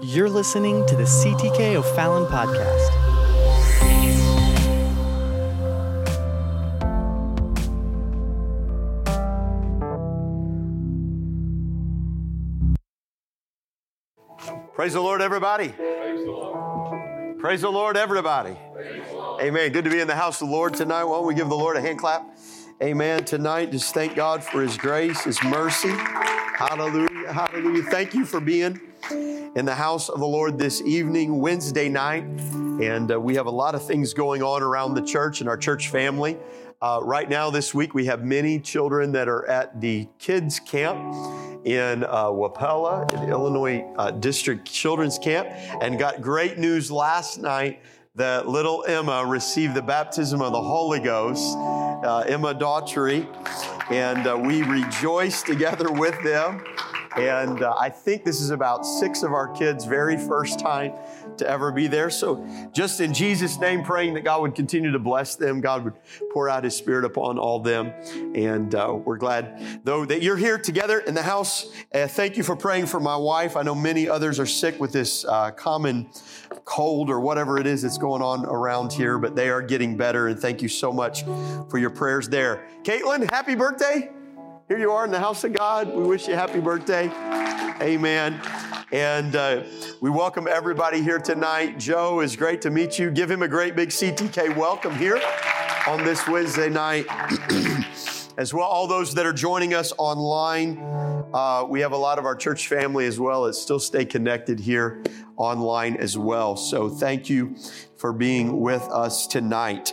You're listening to the CTK O'Fallon podcast. Praise the Lord, everybody. Praise the Lord, everybody. Amen. Good to be in the house of the Lord tonight. Why don't we give the Lord a hand clap? Amen. Tonight, just thank God for His grace, His mercy. Hallelujah. Hallelujah. Thank you for being in the house of the Lord this evening, Wednesday night. And uh, we have a lot of things going on around the church and our church family. Uh, right now, this week, we have many children that are at the kids' camp in uh, Wapella, in Illinois uh, District Children's Camp, and got great news last night that little Emma received the baptism of the Holy Ghost, uh, Emma Daughtry, and uh, we rejoice together with them. And uh, I think this is about six of our kids' very first time to ever be there. So, just in Jesus' name, praying that God would continue to bless them, God would pour out His Spirit upon all them. And uh, we're glad, though, that you're here together in the house. Uh, thank you for praying for my wife. I know many others are sick with this uh, common cold or whatever it is that's going on around here, but they are getting better. And thank you so much for your prayers there. Caitlin, happy birthday. Here you are in the house of God. We wish you happy birthday. Amen. And uh, we welcome everybody here tonight. Joe, is great to meet you. Give him a great big CTK welcome here on this Wednesday night. as well, all those that are joining us online. Uh, we have a lot of our church family as well that still stay connected here online as well. So thank you for being with us tonight.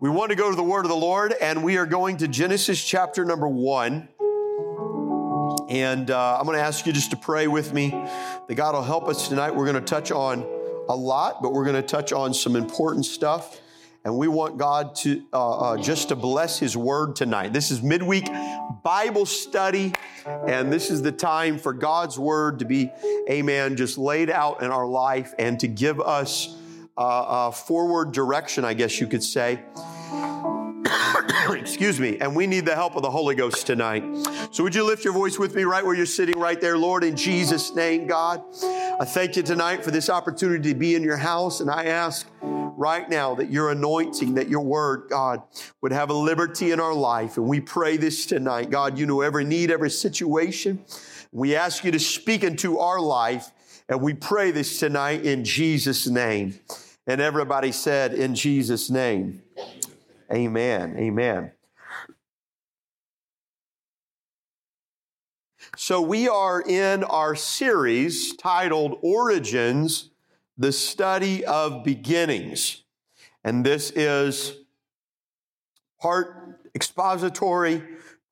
We want to go to the Word of the Lord, and we are going to Genesis chapter number one. And uh, I'm going to ask you just to pray with me that God will help us tonight. We're going to touch on a lot, but we're going to touch on some important stuff. And we want God to uh, uh, just to bless His Word tonight. This is midweek Bible study, and this is the time for God's Word to be, amen, just laid out in our life and to give us uh, uh forward direction, I guess you could say. Excuse me. And we need the help of the Holy Ghost tonight. So would you lift your voice with me right where you're sitting right there, Lord, in Jesus' name, God. I thank you tonight for this opportunity to be in your house. And I ask right now that your anointing, that your word, God, would have a liberty in our life. And we pray this tonight. God, you know every need, every situation. We ask you to speak into our life. And we pray this tonight in Jesus' name. And everybody said, in Jesus' name. Amen. Amen. So, we are in our series titled Origins, the Study of Beginnings. And this is part expository,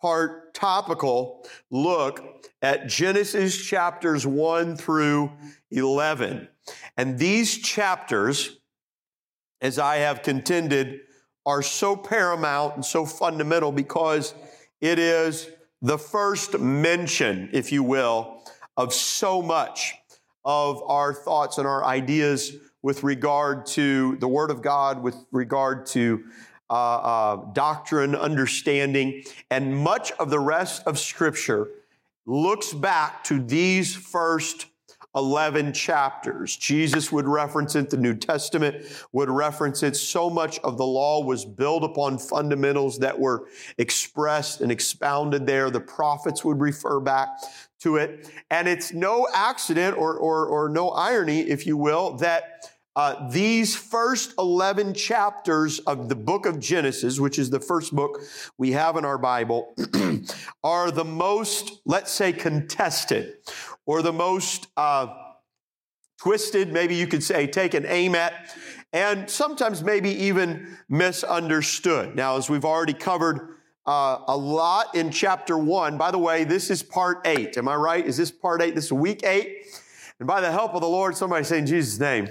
part topical look at Genesis chapters 1 through 11. And these chapters, as I have contended, are so paramount and so fundamental because it is the first mention, if you will, of so much of our thoughts and our ideas with regard to the Word of God, with regard to uh, uh, doctrine, understanding, and much of the rest of Scripture looks back to these first 11 chapters. Jesus would reference it, the New Testament would reference it. So much of the law was built upon fundamentals that were expressed and expounded there. The prophets would refer back to it. And it's no accident or, or, or no irony, if you will, that uh, these first 11 chapters of the book of Genesis, which is the first book we have in our Bible, are the most, let's say, contested or the most uh, twisted, maybe you could say, taken aim at, and sometimes maybe even misunderstood. Now, as we've already covered uh, a lot in chapter one, by the way, this is part eight. Am I right? Is this part eight? This is week eight. And by the help of the Lord, somebody say in Jesus' name,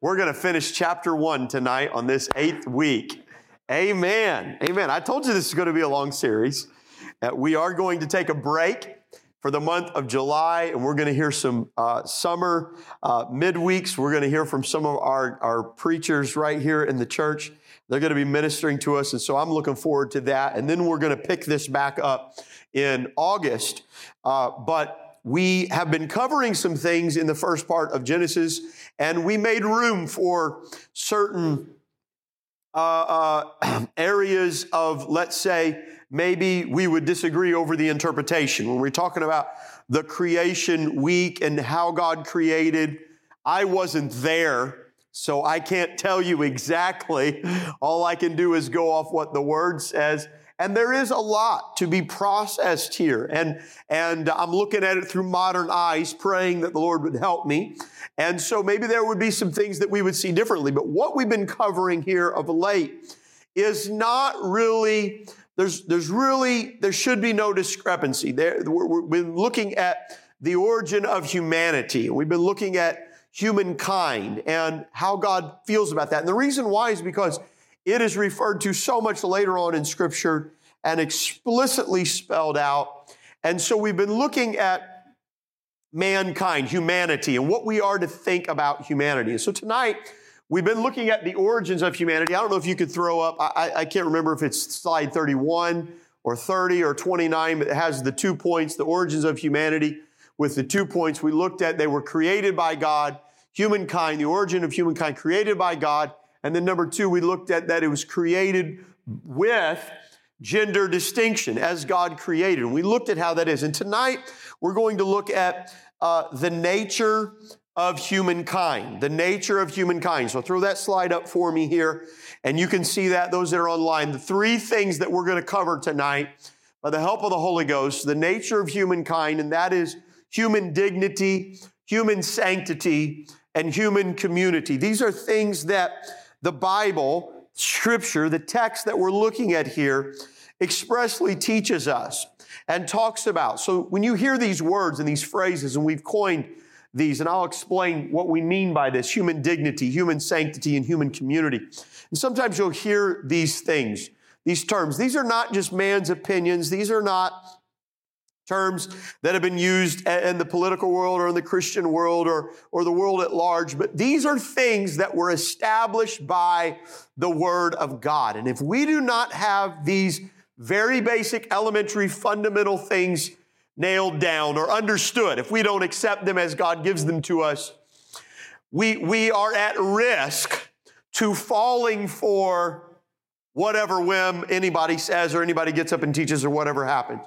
we're going to finish chapter one tonight on this eighth week. Amen. Amen. I told you this is going to be a long series. Uh, we are going to take a break for the month of July, and we're going to hear some uh, summer uh, midweeks. We're going to hear from some of our, our preachers right here in the church. They're going to be ministering to us, and so I'm looking forward to that. And then we're going to pick this back up in August. Uh, but we have been covering some things in the first part of Genesis, and we made room for certain uh, uh, areas of, let's say, maybe we would disagree over the interpretation. When we're talking about the creation week and how God created, I wasn't there. So I can't tell you exactly. All I can do is go off what the word says. And there is a lot to be processed here. And, and I'm looking at it through modern eyes, praying that the Lord would help me. And so maybe there would be some things that we would see differently. But what we've been covering here of late is not really, there's, there's really, there should be no discrepancy. There, we've been looking at the origin of humanity. We've been looking at humankind and how God feels about that. And the reason why is because it is referred to so much later on in Scripture and explicitly spelled out. And so we've been looking at mankind, humanity, and what we are to think about humanity. And so tonight, we've been looking at the origins of humanity. I don't know if you could throw up, I, I can't remember if it's slide 31 or 30 or 29, but it has the two points, the origins of humanity. With the two points we looked at, they were created by God, humankind, the origin of humankind created by God, and then number two, we looked at that it was created with gender distinction as God created. And we looked at how that is. And tonight, we're going to look at uh, the nature of humankind, the nature of humankind. So throw that slide up for me here, and you can see that, those that are online. The three things that we're going to cover tonight by the help of the Holy Ghost, the nature of humankind, and that is human dignity, human sanctity, and human community. These are things that the Bible, Scripture, the text that we're looking at here, expressly teaches us and talks about. So when you hear these words and these phrases, and we've coined these, and I'll explain what we mean by this human dignity, human sanctity, and human community. And sometimes you'll hear these things, these terms. These are not just man's opinions, these are not terms that have been used in the political world or in the Christian world or, or the world at large, but these are things that were established by the Word of God. And if we do not have these very basic, elementary, fundamental things nailed down or understood, if we don't accept them as God gives them to us, we, we are at risk to falling for whatever whim anybody says or anybody gets up and teaches or whatever happens.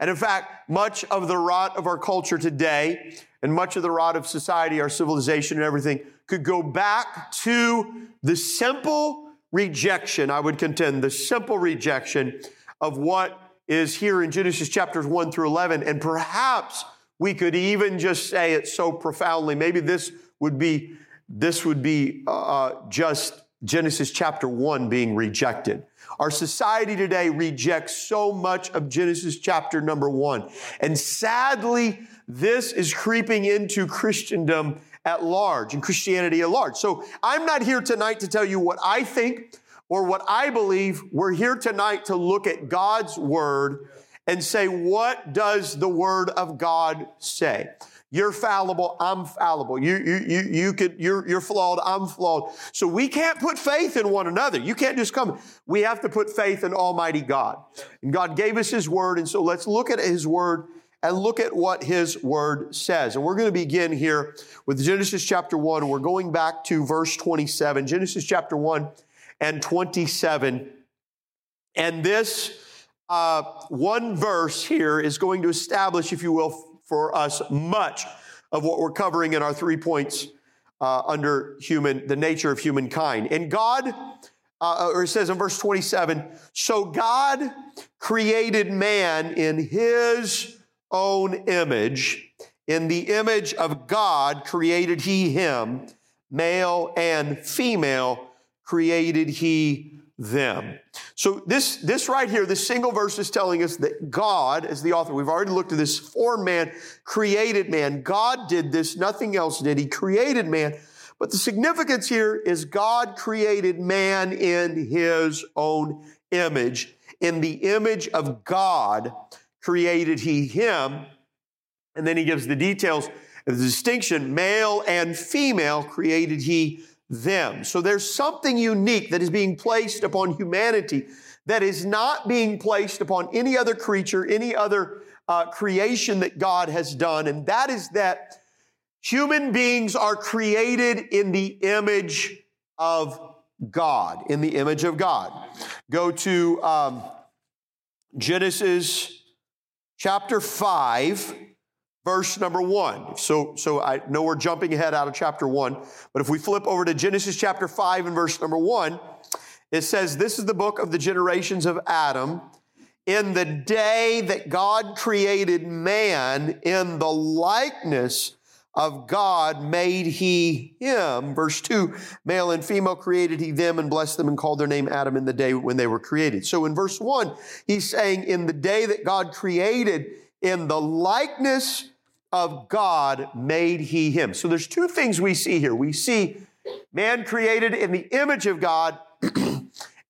And in fact, much of the rot of our culture today and much of the rot of society, our civilization and everything could go back to the simple rejection, I would contend, the simple rejection of what is here in Genesis chapters 1 through 11. And perhaps we could even just say it so profoundly. Maybe this would be, this would be uh, just Genesis chapter 1 being rejected. Our society today rejects so much of Genesis chapter number 1. And sadly, this is creeping into Christendom at large and Christianity at large. So I'm not here tonight to tell you what I think or what I believe. We're here tonight to look at God's word and say, what does the word of God say? You're fallible, I'm fallible. You, you, you, you could, you're, you're flawed, I'm flawed. So we can't put faith in one another. You can't just come. We have to put faith in Almighty God. And God gave us His Word, and so let's look at His Word and look at what His Word says. And we're going to begin here with Genesis chapter 1. We're going back to verse 27, Genesis chapter 1 and 27. And this uh, one verse here is going to establish, if you will, for us much of what we're covering in our three points uh, under human, the nature of humankind. And God, uh, or it says in verse 27, so God created man in his own image. In the image of God created he him, male and female created he them. So this, this right here, this single verse is telling us that God, as the author, we've already looked at this, formed man, created man. God did this, nothing else did. He created man. But the significance here is God created man in his own image. In the image of God created he him. And then he gives the details the distinction, male and female created he them. So there's something unique that is being placed upon humanity that is not being placed upon any other creature, any other uh, creation that God has done, and that is that human beings are created in the image of God, in the image of God. Go to um, Genesis chapter 5 verse number one. So, so I know we're jumping ahead out of chapter one, but if we flip over to Genesis chapter five and verse number one, it says, This is the book of the generations of Adam. In the day that God created man, in the likeness of God made he him. Verse 2 Male and female created he them and blessed them and called their name Adam in the day when they were created. So in verse 1, he's saying, In the day that God created, in the likeness of God made he him. So there's two things we see here. We see man created in the image of God,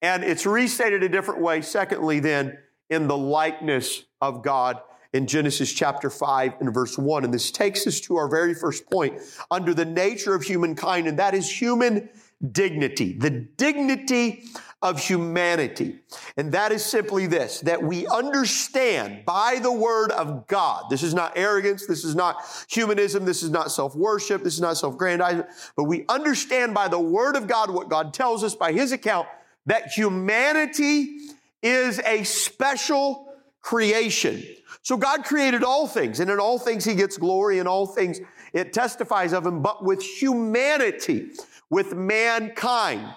and it's restated a different way, secondly, then in the likeness of God in Genesis chapter 5 and verse 1. And this takes us to our very first point under the nature of humankind, and that is human dignity. The dignity of humanity. And that is simply this, that we understand by the word of God. This is not arrogance. This is not humanism. This is not self-worship. This is not self-grandizement. But we understand by the word of God what God tells us by his account that humanity is a special creation. So God created all things, and in all things he gets glory, in all things it testifies of him, but with humanity, with mankind,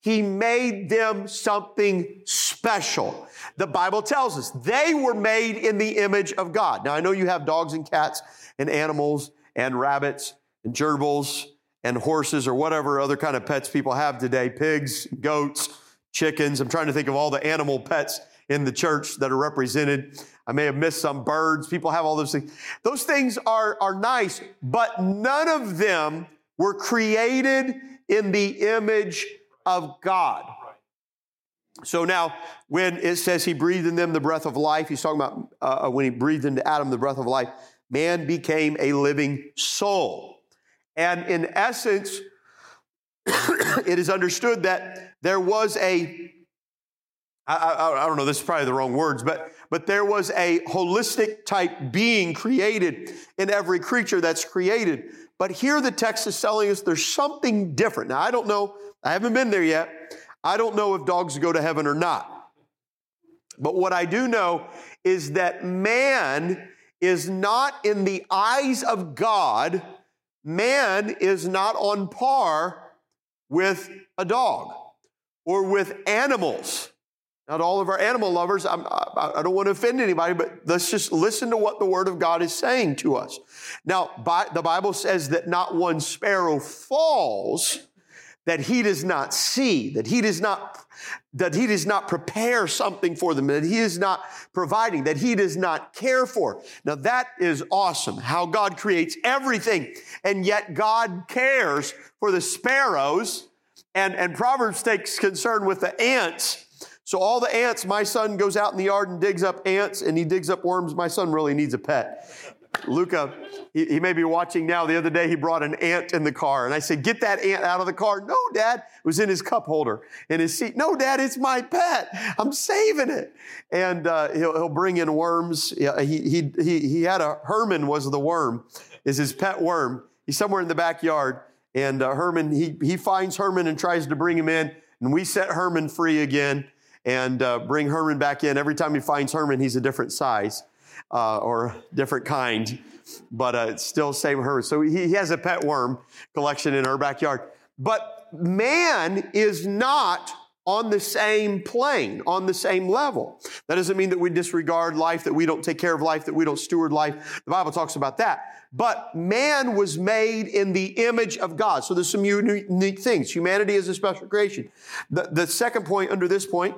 he made them something special. The Bible tells us they were made in the image of God. Now, I know you have dogs and cats and animals and rabbits and gerbils and horses or whatever other kind of pets people have today pigs, goats, chickens. I'm trying to think of all the animal pets in the church that are represented. I may have missed some birds. People have all those things. Those things are, are nice, but none of them were created in the image of God. So now, when it says he breathed in them the breath of life, he's talking about uh, uh when he breathed into Adam the breath of life, man became a living soul. And in essence, it is understood that there was a I, I, I, don't know, this is probably the wrong words, but, but there was a holistic type being created in every creature that's created. But here the text is telling us there's something different. Now, I don't know I haven't been there yet. I don't know if dogs go to heaven or not. But what I do know is that man is not in the eyes of God, man is not on par with a dog or with animals. Not all of our animal lovers, I'm, I, don't want to offend anybody, but let's just listen to what the Word of God is saying to us. Now, by, the Bible says that not one sparrow falls that he does not see, that he does not that he does not prepare something for them, that he is not providing, that he does not care for. Now that is awesome, how God creates everything, and yet God cares for the sparrows, and, and Proverbs takes concern with the ants. So all the ants, my son goes out in the yard and digs up ants, and he digs up worms. My son really needs a pet. Luca, he, he, may be watching now. The other day, he brought an ant in the car. And I said, Get that ant out of the car. No, Dad. It was in his cup holder in his seat. No, Dad, it's my pet. I'm saving it. And uh, he'll, he'll bring in worms. He, he, he, he had a, Herman was the worm, is his pet worm. He's somewhere in the backyard. And uh, Herman, he, he finds Herman and tries to bring him in. And we set Herman free again and uh, bring Herman back in. Every time he finds Herman, he's a different size uh, or different kind, but uh, it's still same her. So he, he has a pet worm collection in our backyard. But man is not on the same plane, on the same level. That doesn't mean that we disregard life, that we don't take care of life, that we don't steward life. The Bible talks about that. But man was made in the image of God. So there's some unique things. Humanity is a special creation. The, the second point under this point,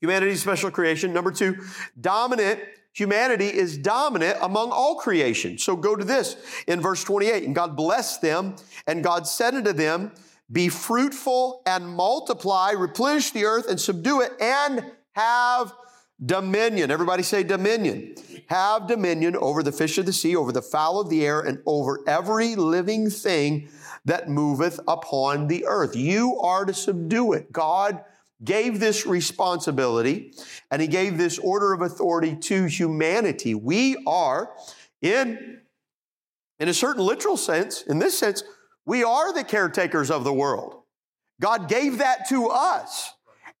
humanity is special creation. Number two, dominant humanity is dominant among all creation. So go to this in verse 28. And God blessed them, and God said unto them, Be fruitful and multiply, replenish the earth and subdue it, and have dominion. Everybody say dominion. Have dominion over the fish of the sea, over the fowl of the air, and over every living thing that moveth upon the earth. You are to subdue it. God gave this responsibility and he gave this order of authority to humanity. We are, in, in a certain literal sense, in this sense, we are the caretakers of the world. God gave that to us.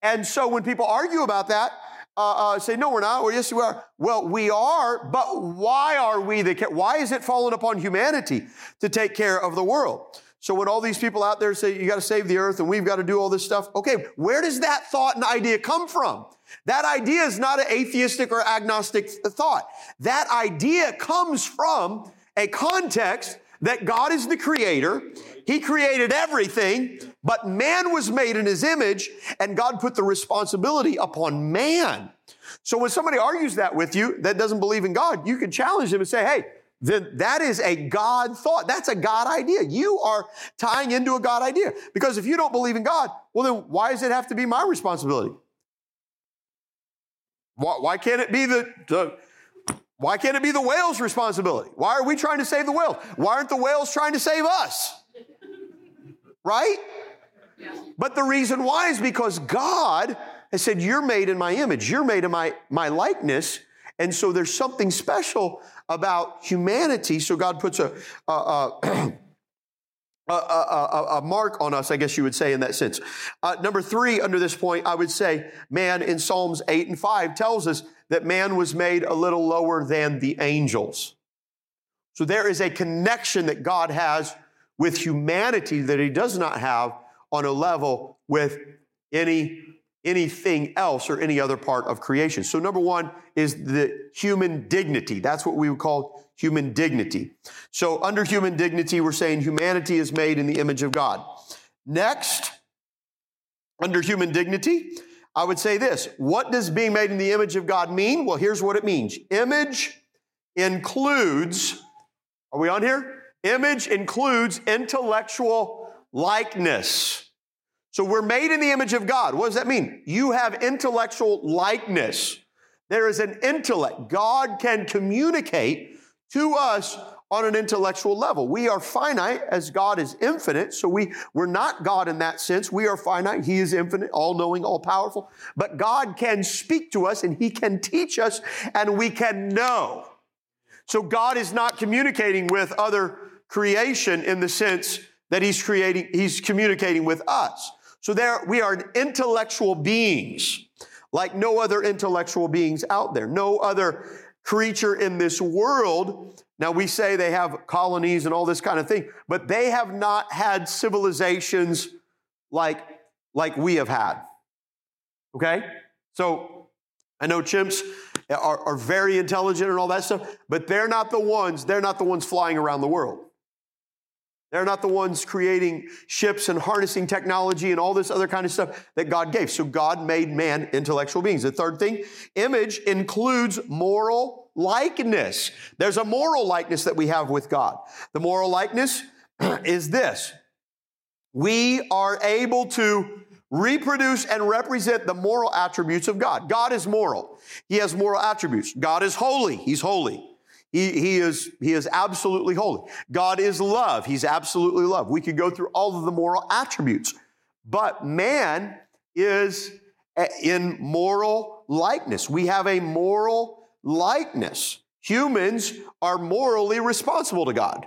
And so when people argue about that, uh, uh, say, no, we're not. Well, yes, we are. Well, we are, but why are we the, why is it fallen upon humanity to take care of the world? So when all these people out there say, you got to save the earth and we've got to do all this stuff, okay, where does that thought and idea come from? That idea is not an atheistic or agnostic thought. That idea comes from a context that God is the creator. He created everything, but man was made in his image and God put the responsibility upon man. So when somebody argues that with you that doesn't believe in God, you can challenge them and say, hey, then that is a God thought. That's a God idea. You are tying into a God idea. Because if you don't believe in God, well, then why does it have to be my responsibility? Why, why can't it be the, the why can't it be the whale's responsibility? Why are we trying to save the whales? Why aren't the whales trying to save us? Right? But the reason why is because God has said, You're made in my image, you're made in my, my likeness. And so there's something special about humanity. So God puts a, a, a A, a, a, mark on us, I guess you would say, in that sense. Uh, number three, under this point, I would say man in Psalms 8 and 5 tells us that man was made a little lower than the angels. So there is a connection that God has with humanity that he does not have on a level with any anything else or any other part of creation. So number 1 is the human dignity. That's what we would call human dignity. So under human dignity we're saying humanity is made in the image of God. Next, under human dignity, I would say this. What does being made in the image of God mean? Well, here's what it means. Image includes Are we on here? Image includes intellectual likeness. So we're made in the image of God. What does that mean? You have intellectual likeness. There is an intellect. God can communicate to us on an intellectual level. We are finite as God is infinite. So we, we're not God in that sense. We are finite. He is infinite, all knowing, all powerful. But God can speak to us and He can teach us and we can know. So God is not communicating with other creation in the sense that He's creating, He's communicating with us. So there, we are intellectual beings, like no other intellectual beings out there. No other creature in this world. Now we say they have colonies and all this kind of thing, but they have not had civilizations like, like we have had. Okay? So I know chimps are, are very intelligent and all that stuff, but they're not the ones, they're not the ones flying around the world. They're not the ones creating ships and harnessing technology and all this other kind of stuff that God gave. So God made man intellectual beings. The third thing, image includes moral likeness. There's a moral likeness that we have with God. The moral likeness is this. We are able to reproduce and represent the moral attributes of God. God is moral. He has moral attributes. God is holy. He's holy. He, he, is, he is absolutely holy. God is love. He's absolutely love. We could go through all of the moral attributes. But man is in moral likeness. We have a moral likeness. Humans are morally responsible to God.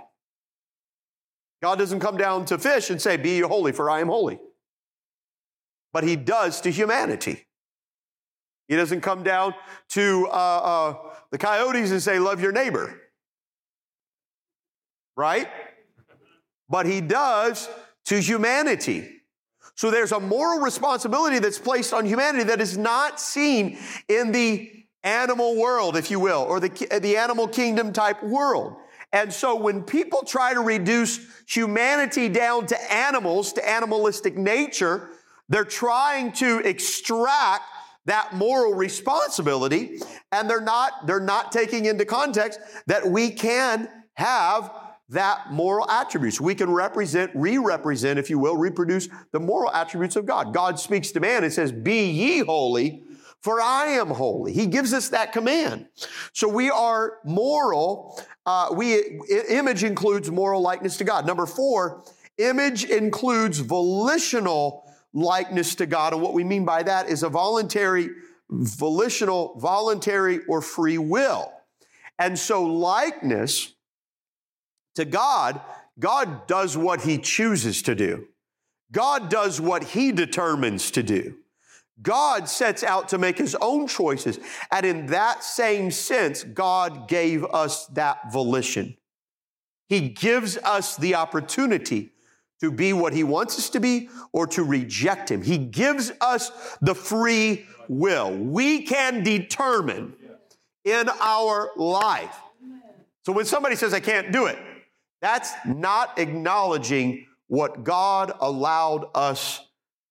God doesn't come down to fish and say, Be holy, for I am holy. But He does to humanity. He doesn't come down to uh, uh, the coyotes and say, Love your neighbor. Right? But he does to humanity. So there's a moral responsibility that's placed on humanity that is not seen in the animal world, if you will, or the, the animal kingdom type world. And so when people try to reduce humanity down to animals, to animalistic nature, they're trying to extract that moral responsibility and they're not they're not taking into context that we can have that moral attributes. We can represent re-represent if you will reproduce the moral attributes of god. God speaks to man and says be ye holy for i am holy. He gives us that command. So we are moral uh, we image includes moral likeness to god. Number four image includes volitional likeness to God. And what we mean by that is a voluntary, volitional, voluntary, or free will. And so, likeness to God, God does what he chooses to do. God does what he determines to do. God sets out to make his own choices. And in that same sense, God gave us that volition. He gives us the opportunity to be what he wants us to be or to reject him. He gives us the free will. We can determine in our life. So when somebody says, I can't do it, that's not acknowledging what God allowed us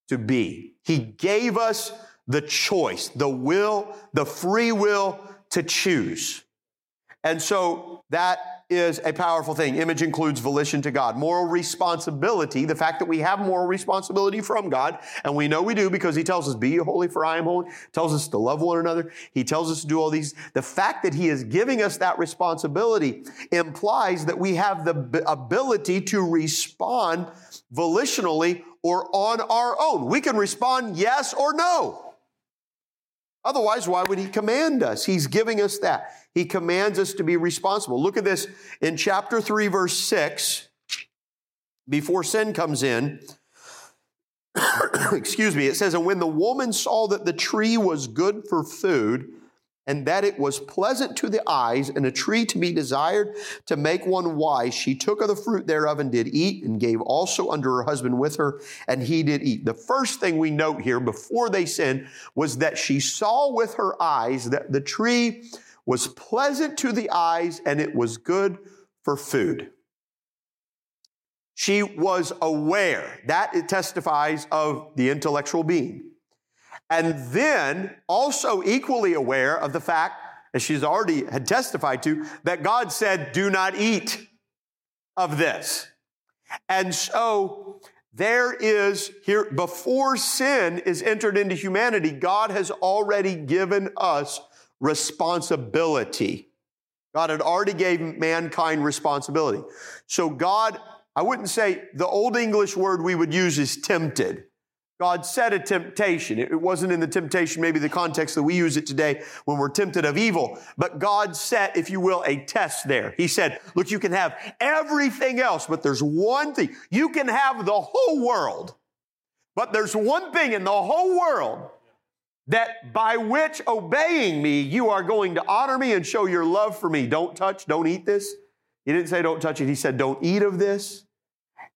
to be. He gave us the choice, the will, the free will to choose. And so that is a powerful thing. Image includes volition to God. Moral responsibility, the fact that we have moral responsibility from God, and we know we do because He tells us, Be holy for I am holy, tells us to love one another. He tells us to do all these. The fact that He is giving us that responsibility implies that we have the ability to respond volitionally or on our own. We can respond yes or no. Otherwise, why would he command us? He's giving us that. He commands us to be responsible. Look at this in chapter 3, verse 6. Before sin comes in, excuse me, it says, And when the woman saw that the tree was good for food, and that it was pleasant to the eyes and a tree to be desired to make one wise. She took of the fruit thereof and did eat, and gave also unto her husband with her, and he did eat. The first thing we note here before they sinned was that she saw with her eyes that the tree was pleasant to the eyes and it was good for food. She was aware. That it testifies of the intellectual being and then also equally aware of the fact, as she's already had testified to, that God said, do not eat of this. And so there is here, before sin is entered into humanity, God has already given us responsibility. God had already gave mankind responsibility. So God, I wouldn't say the old English word we would use is tempted. God set a temptation. It wasn't in the temptation, maybe the context that we use it today when we're tempted of evil, but God set, if you will, a test there. He said, look, you can have everything else, but there's one thing. You can have the whole world, but there's one thing in the whole world that by which obeying me, you are going to honor me and show your love for me. Don't touch, don't eat this. He didn't say don't touch it. He said don't eat of this.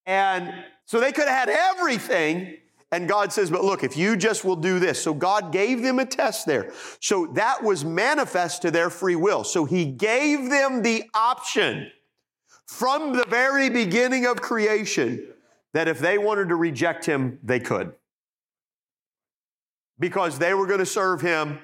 And so they could have had everything, and God says, but look, if you just will do this. So God gave them a test there. So that was manifest to their free will. So He gave them the option from the very beginning of creation that if they wanted to reject Him, they could. Because they were going to serve Him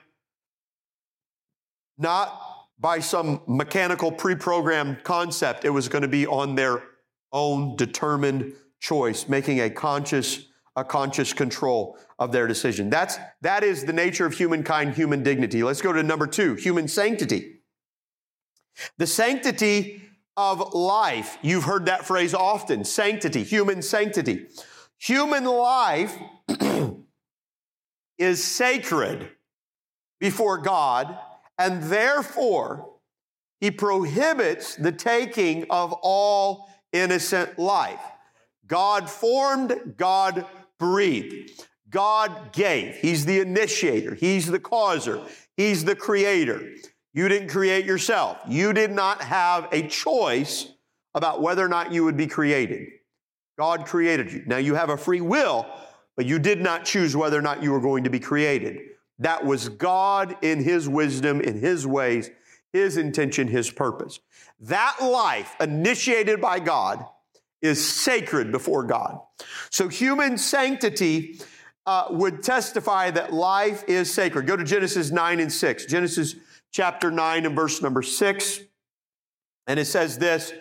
not by some mechanical pre programmed concept, it was going to be on their own determined choice, making a conscious a conscious control of their decision. That's, that is the nature of humankind, human dignity. Let's go to number two, human sanctity. The sanctity of life. You've heard that phrase often sanctity, human sanctity. Human life is sacred before God, and therefore, He prohibits the taking of all innocent life. God formed, God breathed. God gave. He's the initiator. He's the causer. He's the creator. You didn't create yourself. You did not have a choice about whether or not you would be created. God created you. Now you have a free will, but you did not choose whether or not you were going to be created. That was God in His wisdom, in His ways, His intention, His purpose. That life initiated by God is sacred before God. So human sanctity uh, would testify that life is sacred. Go to Genesis 9 and 6. Genesis chapter 9 and verse number 6. And it says this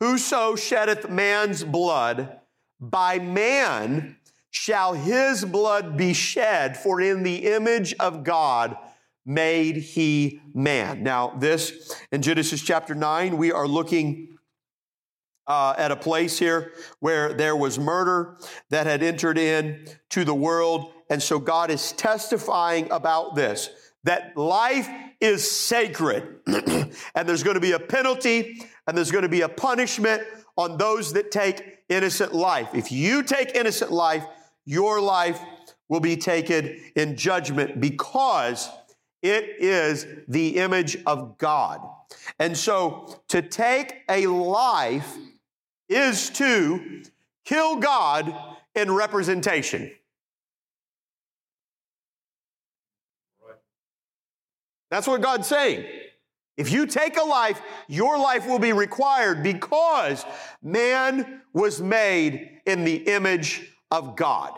Whoso sheddeth man's blood, by man shall his blood be shed, for in the image of God made he man. Now, this in Genesis chapter 9, we are looking uh, at a place here where there was murder that had entered in to the world. And so God is testifying about this that life is sacred and there's going to be a penalty and there's going to be a punishment on those that take innocent life. If you take innocent life, your life will be taken in judgment because it is the image of God. And so to take a life is to kill God in representation. That's what God's saying. If you take a life, your life will be required because man was made in the image of God.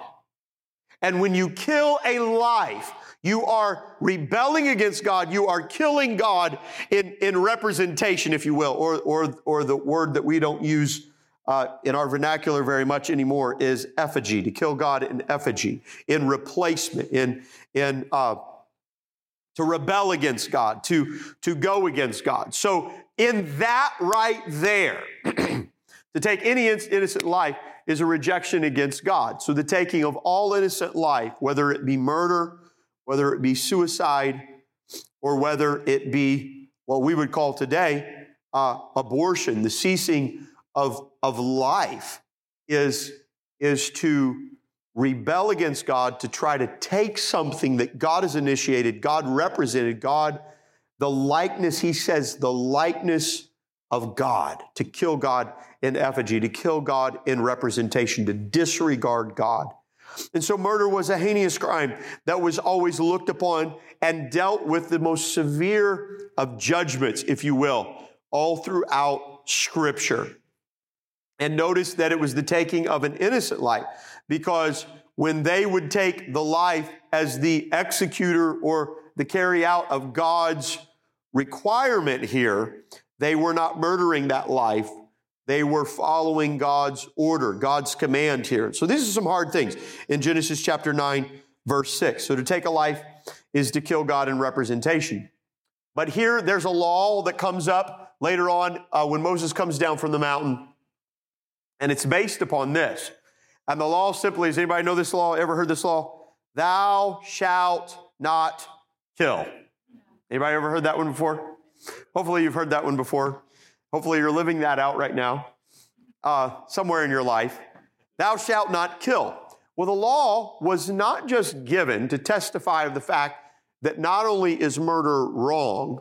And when you kill a life, you are rebelling against God. You are killing God in, in representation, if you will, or, or, or the word that we don't use uh, in our vernacular very much anymore is effigy, to kill God in effigy, in replacement, in, in uh, to rebel against God, to, to go against God. So, in that right there, to take any innocent life is a rejection against God. So, the taking of all innocent life, whether it be murder, whether it be suicide, or whether it be what we would call today uh, abortion, the ceasing of, of life, is, is to rebel against God, to try to take something that God has initiated, God represented, God, the likeness, he says, the likeness of God, to kill God in effigy, to kill God in representation, to disregard God. And so murder was a heinous crime that was always looked upon and dealt with the most severe of judgments, if you will, all throughout Scripture. And notice that it was the taking of an innocent life because when they would take the life as the executor or the carry out of God's requirement here, they were not murdering that life. They were following God's order, God's command here. So these are some hard things in Genesis chapter 9, verse 6. So to take a life is to kill God in representation. But here there's a law that comes up later on uh, when Moses comes down from the mountain, and it's based upon this. And the law simply is anybody know this law? Ever heard this law? Thou shalt not kill. Anybody ever heard that one before? Hopefully you've heard that one before. Hopefully you're living that out right now, uh, somewhere in your life. Thou shalt not kill. Well, the law was not just given to testify of the fact that not only is murder wrong,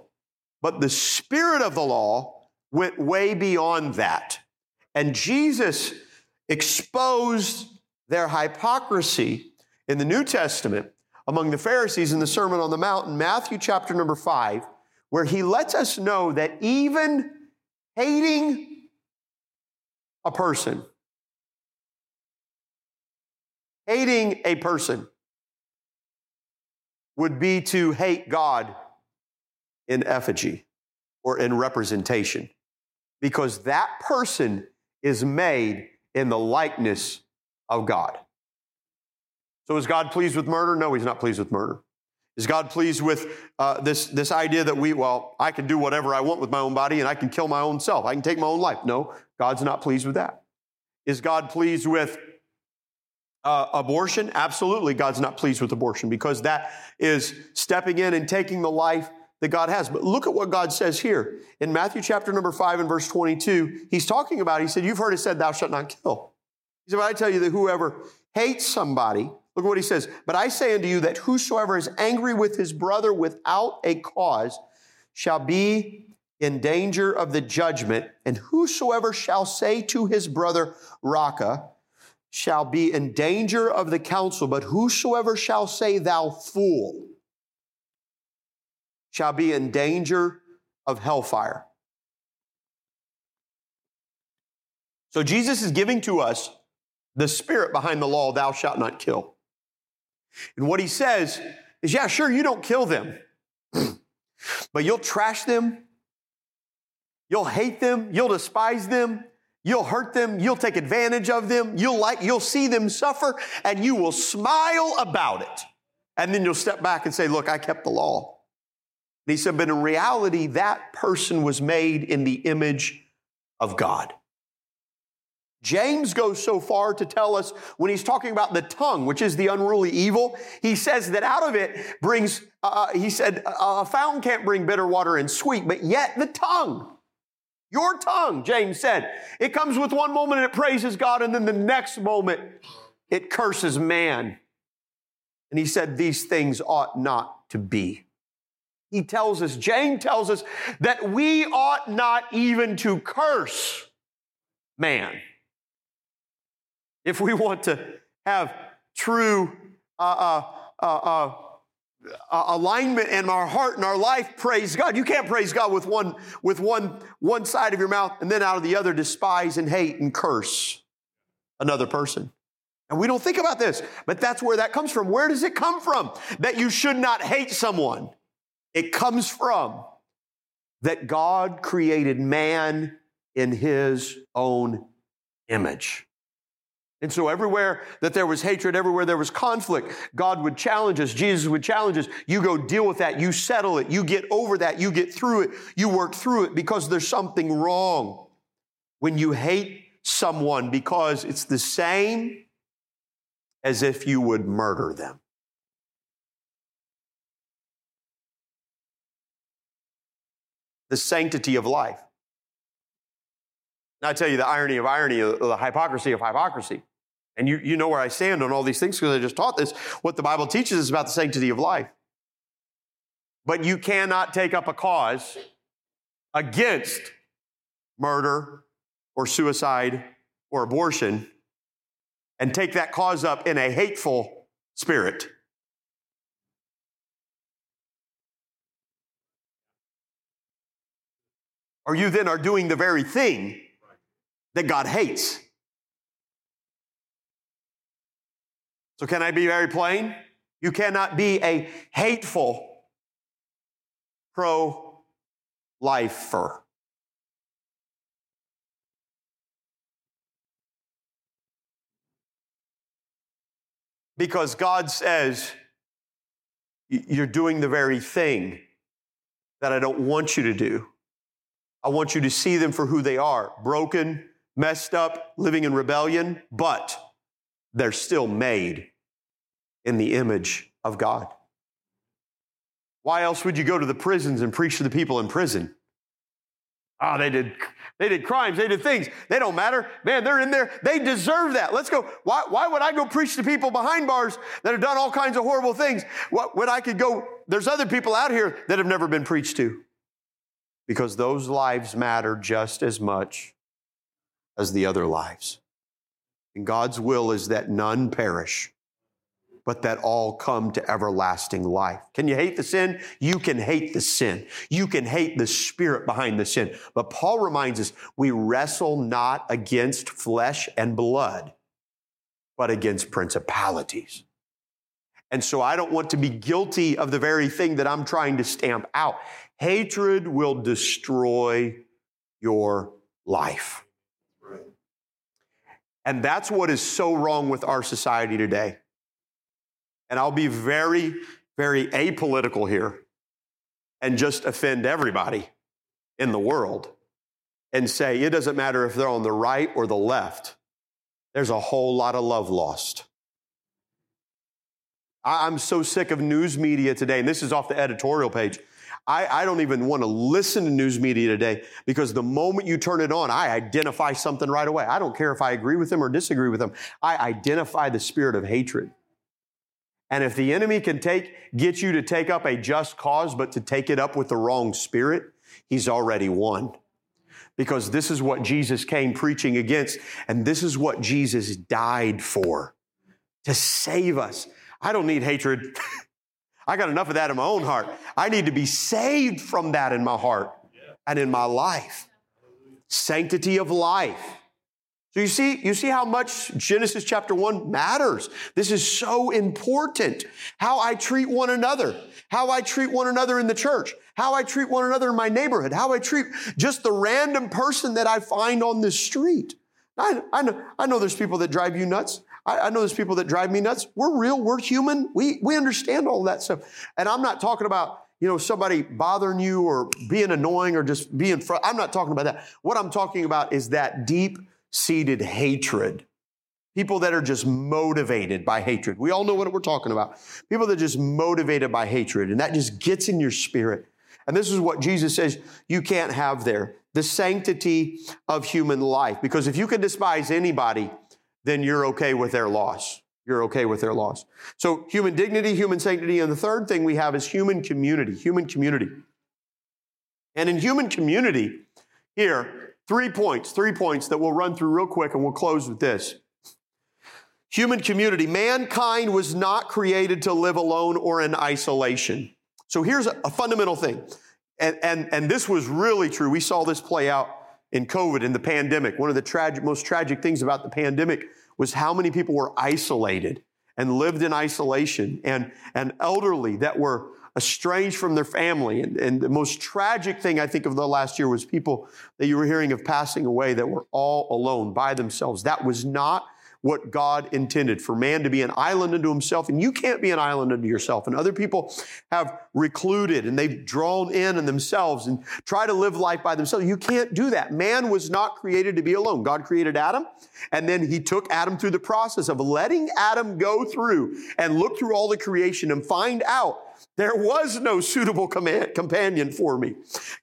but the spirit of the law went way beyond that. And Jesus exposed their hypocrisy in the New Testament among the Pharisees in the Sermon on the Mount in Matthew chapter number five, where he lets us know that even hating a person, hating a person would be to hate God in effigy or in representation because that person is made in the likeness of God. So is God pleased with murder? No, he's not pleased with murder. Is God pleased with uh, this, this idea that we, well, I can do whatever I want with my own body and I can kill my own self. I can take my own life. No, God's not pleased with that. Is God pleased with uh, abortion? Absolutely, God's not pleased with abortion because that is stepping in and taking the life that God has. But look at what God says here in Matthew chapter number 5 and verse 22. He's talking about, he said, You've heard it said, Thou shalt not kill. He said, But I tell you that whoever hates somebody, look at what he says, But I say unto you that whosoever is angry with his brother without a cause shall be in danger of the judgment, and whosoever shall say to his brother, Raca, shall be in danger of the council, but whosoever shall say, Thou fool, shall be in danger of hellfire. So Jesus is giving to us the spirit behind the law, thou shalt not kill. And what he says is, yeah, sure, you don't kill them, but you'll trash them, you'll hate them, you'll despise them, you'll hurt them, you'll take advantage of them, you'll like, you'll see them suffer, and you will smile about it. And then you'll step back and say, look, I kept the law. He said, but in reality, that person was made in the image of God. James goes so far to tell us when he's talking about the tongue, which is the unruly evil, he says that out of it brings, uh, uh he said, a fountain can't bring bitter water and sweet, but yet the tongue, your tongue, James said, it comes with one moment and it praises God, and then the next moment it curses man. And he said, These things ought not to be. He tells us, James tells us that we ought not even to curse man. If we want to have true uh, uh, uh, uh, alignment in our heart and our life, praise God. You can't praise God with one, with one, one side of your mouth and then out of the other despise and hate and curse another person. And we don't think about this, but that's where that comes from. Where does it come from? That you should not hate someone. It comes from that God created man in his own image. And so, everywhere that there was hatred, everywhere there was conflict, God would challenge us. Jesus would challenge us. You go deal with that. You settle it. You get over that. You get through it. You work through it because there's something wrong. When you hate someone because it's the same as if you would murder them. The sanctity of life. Now, I tell you the irony of irony, uh, the hypocrisy of hypocrisy. And you, you know where I stand on all these things because I just taught this. What the Bible teaches is about the sanctity of life. But you cannot take up a cause against murder or suicide or abortion and take that cause up in a hateful spirit. Or you then are doing the very thing that God hates. So, can I be very plain? You cannot be a hateful pro lifer. Because God says, You're doing the very thing that I don't want you to do. I want you to see them for who they are broken, messed up, living in rebellion, but they're still made in the image of God. Why else would you go to the prisons and preach to the people in prison? Oh, they did, they did crimes, they did things. They don't matter. Man, they're in there. They deserve that. Let's go. Why, why would I go preach to people behind bars that have done all kinds of horrible things? What, when I could go, there's other people out here that have never been preached to. Because those lives matter just as much as the other lives. And God's will is that none perish, but that all come to everlasting life. Can you hate the sin? You can hate the sin. You can hate the spirit behind the sin. But Paul reminds us we wrestle not against flesh and blood, but against principalities. And so I don't want to be guilty of the very thing that I'm trying to stamp out. Hatred will destroy your life. And that's what is so wrong with our society today. And I'll be very, very apolitical here and just offend everybody in the world and say it doesn't matter if they're on the right or the left, there's a whole lot of love lost. I'm so sick of news media today, and this is off the editorial page. I, I don't even want to listen to news media today because the moment you turn it on, I identify something right away. I don't care if I agree with them or disagree with them. I identify the spirit of hatred. And if the enemy can take, get you to take up a just cause, but to take it up with the wrong spirit, he's already won. Because this is what Jesus came preaching against, and this is what Jesus died for to save us. I don't need hatred. I got enough of that in my own heart. I need to be saved from that in my heart and in my life. Sanctity of life. So you see, you see how much Genesis chapter 1 matters. This is so important. How I treat one another, how I treat one another in the church, how I treat one another in my neighborhood, how I treat just the random person that I find on the street. I, I, know, I know there's people that drive you nuts. I, I, know there's people that drive me nuts. We're real, we're human. We, we understand all that stuff. And I'm not talking about, you know, somebody bothering you or being annoying or just being, fr- I'm not talking about that. What I'm talking about is that deep seated hatred. People that are just motivated by hatred. We all know what we're talking about. People that are just motivated by hatred, and that just gets in your spirit. And this is what Jesus says you can't have there the sanctity of human life. Because if you can despise anybody, then you're okay with their loss. You're okay with their loss. So, human dignity, human sanctity. And the third thing we have is human community. Human community. And in human community, here, three points, three points that we'll run through real quick and we'll close with this. Human community. Mankind was not created to live alone or in isolation. So here's a, fundamental thing. And, and, and this was really true. We saw this play out in COVID, in the pandemic. One of the tragic, most tragic things about the pandemic was how many people were isolated and lived in isolation and, and elderly that were estranged from their family. And, and the most tragic thing I think of the last year was people that you were hearing of passing away that were all alone by themselves. That was not what God intended for man to be an island unto himself. And you can't be an island unto yourself. And other people have recluded and they've drawn in in themselves and try to live life by themselves. You can't do that. Man was not created to be alone. God created Adam and then he took Adam through the process of letting Adam go through and look through all the creation and find out there was no suitable command, companion for me.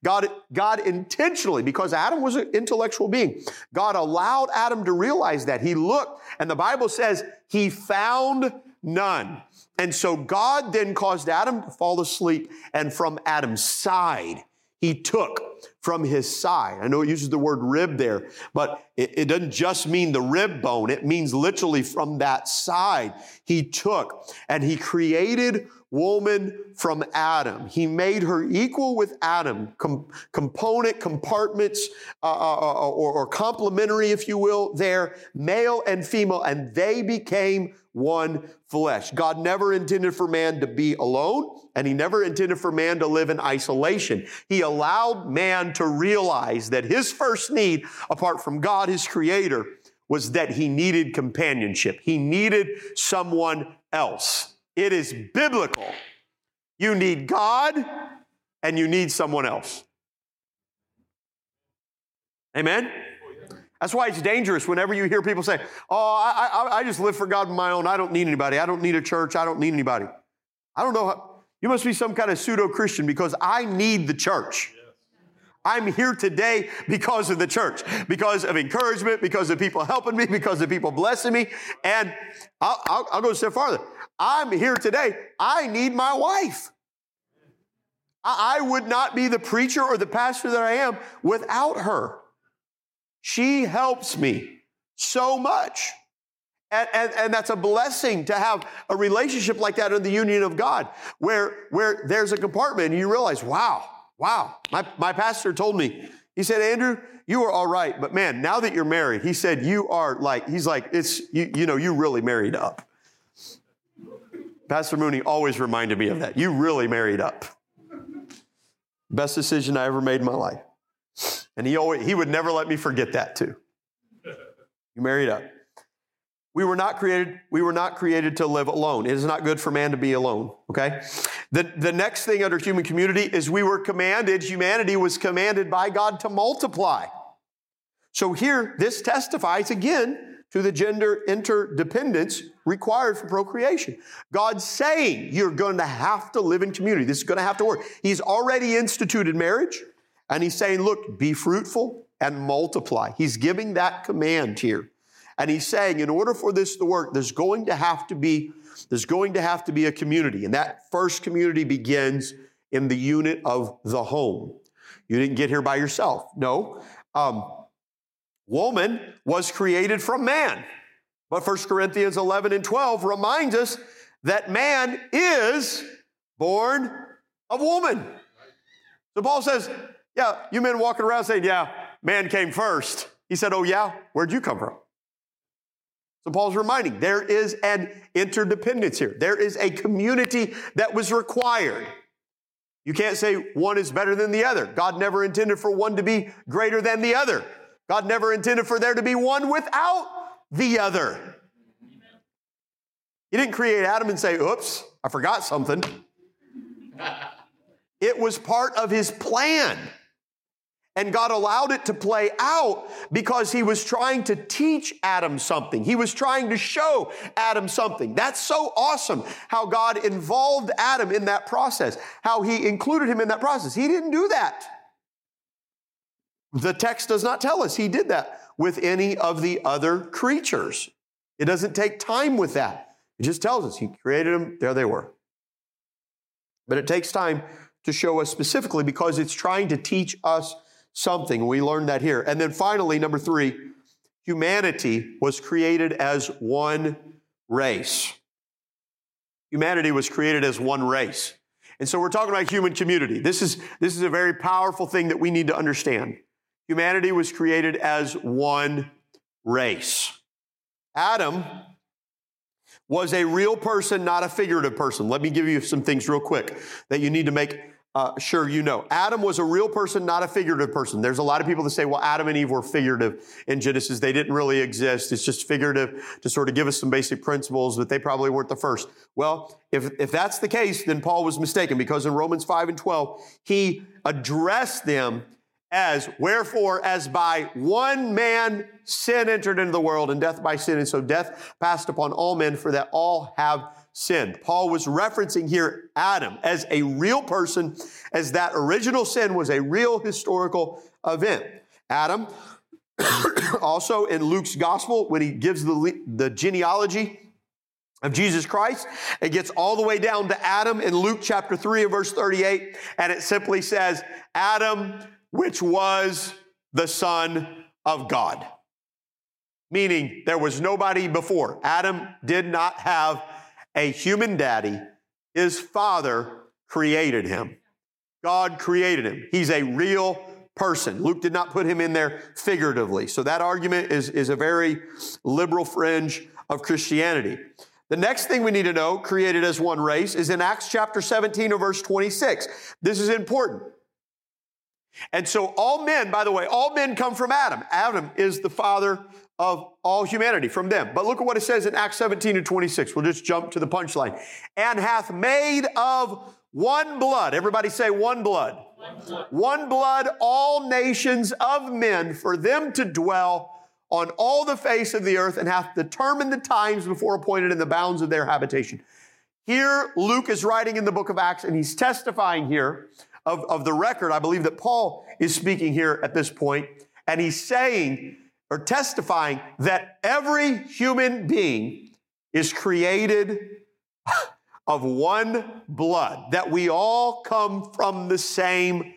God, God intentionally, because Adam was an intellectual being, God allowed Adam to realize that. He looked, and the Bible says he found none. And so God then caused Adam to fall asleep, and from Adam's side, he took from his side. I know it uses the word rib there, but it, it, doesn't just mean the rib bone. It means literally from that side he took and he created woman from Adam. He made her equal with Adam, com- component, compartments, uh, uh, uh, or, or complementary, if you will, there, male and female, and they became one flesh. God never intended for man to be alone, and He never intended for man to live in isolation. He allowed man to realize that his first need, apart from God, his creator, was that he needed companionship. He needed someone else. It is biblical. You need God and you need someone else. Amen? That's why it's dangerous whenever you hear people say, Oh, I, I, I, just live for God on my own. I don't need anybody. I don't need a church. I don't need anybody. I don't know. How, you must be some kind of pseudo Christian because I need the church. I'm here today because of the church, because of encouragement, because of people helping me, because of people blessing me. And I'll, I'll, I'll go a step farther. I'm here today. I need my wife. I would not be the preacher or the pastor that I am without her. She helps me so much. And, and, and, that's a blessing to have a relationship like that in the union of God, where, where there's a compartment and you realize, wow, wow. My, my pastor told me, he said, Andrew, you are all right, but man, now that you're married, he said, you are like, he's like, it's, you, you know, you really married up. Pastor Mooney always reminded me of that. You really married up. Best decision I ever made in my life. And he always, he would never let me forget that too. You married up. We were not created, we were not created to live alone. It is not good for man to be alone, okay? The, the next thing under human community is we were commanded, humanity was commanded by God to multiply. So here, this testifies again to the gender interdependence required for procreation. God's saying you're going to have to live in community. This is going to have to work. He's already instituted marriage, and He's saying, look, be fruitful and multiply. He's giving that command here. And He's saying, in order for this to work, there's going to have to be there's going to have to be a community. And that first community begins in the unit of the home. You didn't get here by yourself. No. Um, Woman was created from man. But 1 Corinthians 11 and 12 reminds us that man is born of woman. So Paul says, Yeah, you men walking around saying, Yeah, man came first. He said, Oh, yeah, where'd you come from? So Paul's reminding there is an interdependence here. There is a community that was required. You can't say one is better than the other. God never intended for one to be greater than the other. God never intended for there to be one without the other. He didn't create Adam and say, oops, I forgot something. It was part of his plan. And God allowed it to play out because he was trying to teach Adam something. He was trying to show Adam something. That's so awesome how God involved Adam in that process, how he included him in that process. He didn't do that. The text does not tell us he did that with any of the other creatures. It doesn't take time with that. It just tells us he created them, there they were. But it takes time to show us specifically because it's trying to teach us something. We learned that here. And then finally, number three, humanity was created as one race. Humanity was created as one race. And so we're talking about human community. This is, this is a very powerful thing that we need to understand. Humanity was created as one race. Adam was a real person, not a figurative person. Let me give you some things real quick that you need to make uh, sure you know. Adam was a real person, not a figurative person. There's a lot of people that say, well, Adam and Eve were figurative in Genesis. They didn't really exist. It's just figurative to sort of give us some basic principles, but they probably weren't the first. Well, if, if that's the case, then Paul was mistaken because in Romans 5 and 12, he addressed them as wherefore as by one man sin entered into the world and death by sin and so death passed upon all men for that all have sinned paul was referencing here adam as a real person as that original sin was a real historical event adam also in luke's gospel when he gives the, the genealogy of Jesus Christ. It gets all the way down to Adam in Luke chapter 3 and verse 38, and it simply says, Adam which was the Son of God. Meaning there was nobody before. Adam did not have a human daddy. His father created him. God created him. He's a real person. Luke did not put him in there figuratively. So that argument is, is a very liberal fringe of Christianity. The next thing we need to know, created as one race, is in Acts chapter 17 or verse 26. This is important. And so all men, by the way, all men come from Adam. Adam is the father of all humanity from them. But look at what it says in Acts 17 and 26. We'll just jump to the punchline. And hath made of one blood. Everybody say one blood. One blood, one blood all nations of men for them to dwell on all the face of the earth and hath determined the times before appointed in the bounds of their habitation. Here, Luke is writing in the book of Acts and he's testifying here of, of the record, I believe that Paul is speaking here at this point, and he's saying or testifying that every human being is created of one blood, that we all come from the same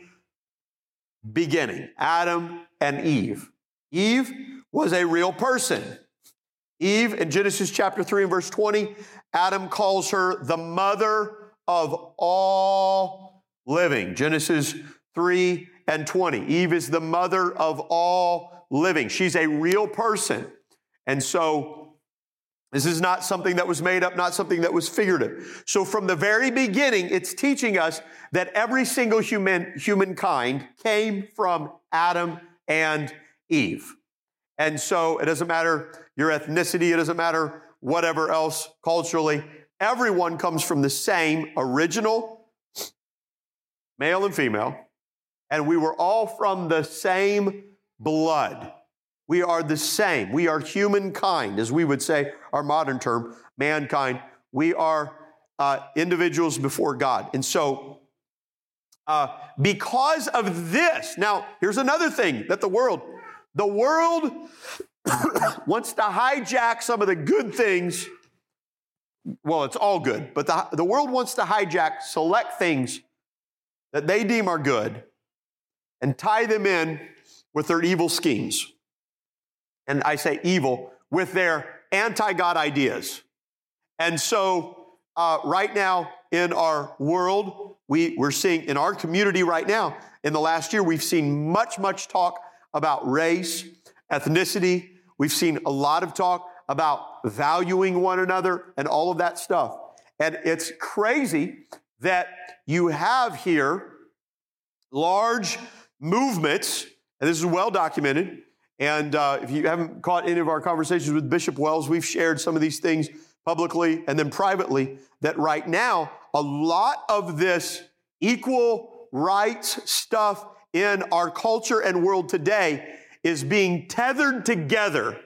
beginning Adam and Eve. Eve was a real person. Eve, in Genesis chapter 3 and verse 20, Adam calls her the mother of all living. Genesis 3 and 20. Eve is the mother of all living. She's a real person. And so this is not something that was made up, not something that was figurative. So from the very beginning, it's teaching us that every single human, humankind came from Adam and Eve. And so it doesn't matter your ethnicity, it doesn't matter whatever else culturally, everyone comes from the same original male and female, and we were all from the same blood. We are the same. We are humankind, as we would say, our modern term, mankind. We are uh, individuals before God. And so, uh, because of this, now here's another thing that the world, the world wants to hijack some of the good things. Well, it's all good, but the, the world wants to hijack select things that they deem are good and tie them in with their evil schemes. And I say evil with their anti God ideas. And so, uh, right now in our world, we, we're seeing in our community right now, in the last year, we've seen much, much talk about race, ethnicity. We've seen a lot of talk about valuing one another and all of that stuff. And it's crazy that you have here large movements, and this is well documented. And uh, if you haven't caught any of our conversations with Bishop Wells, we've shared some of these things publicly and then privately. That right now, a lot of this equal rights stuff in our culture and world today is being tethered together,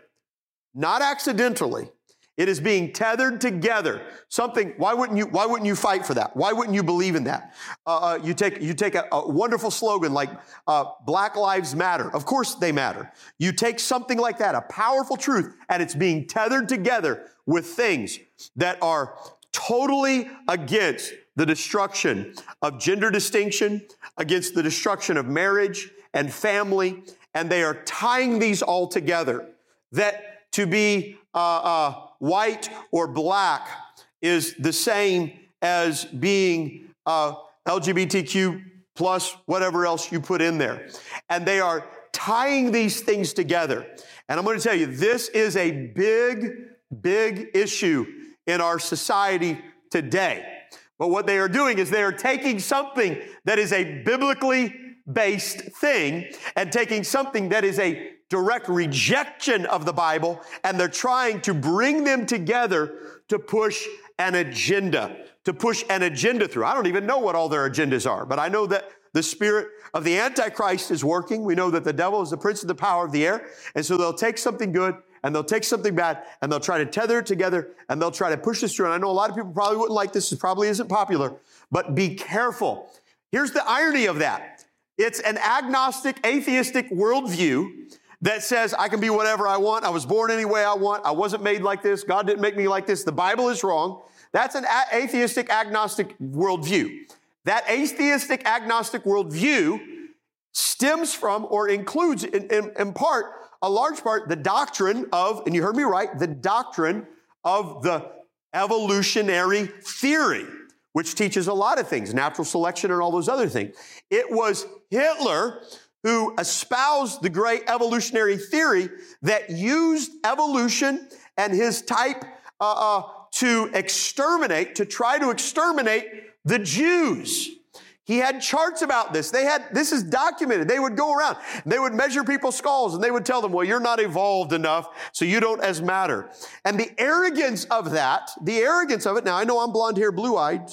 not accidentally. It is being tethered together. Something. Why wouldn't you? Why wouldn't you fight for that? Why wouldn't you believe in that? Uh, uh, you take you take a, a wonderful slogan like uh, "Black Lives Matter." Of course they matter. You take something like that, a powerful truth, and it's being tethered together with things that are totally against the destruction of gender distinction, against the destruction of marriage and family, and they are tying these all together. That to be uh, uh, white or black is the same as being uh, LGBTQ plus whatever else you put in there. And they are tying these things together. And I'm going to tell you, this is a big, big issue in our society today. But what they are doing is they are taking something that is a biblically based thing and taking something that is a direct rejection of the Bible and they're trying to bring them together to push an agenda, to push an agenda through. I don't even know what all their agendas are, but I know that the spirit of the Antichrist is working. We know that the devil is the prince of the power of the air. And so they'll take something good and they'll take something bad and they'll try to tether it together and they'll try to push this through. And I know a lot of people probably wouldn't like this. It probably isn't popular, but be careful. Here's the irony of that. It's an agnostic, atheistic worldview that says I can be whatever I want. I was born any way I want. I wasn't made like this. God didn't make me like this. The Bible is wrong. That's an atheistic, agnostic worldview. That atheistic, agnostic worldview stems from or includes, in, in, in part, a large part, the doctrine of, and you heard me right, the doctrine of the evolutionary theory, which teaches a lot of things, natural selection and all those other things. It was Hitler who espoused the great evolutionary theory that used evolution and his type uh, uh, to exterminate, to try to exterminate the Jews. He had charts about this. They had, this is documented. They would go around, they would measure people's skulls and they would tell them, well, you're not evolved enough, so you don't as matter. And the arrogance of that, the arrogance of it, now I know I'm blonde hair, blue eyed,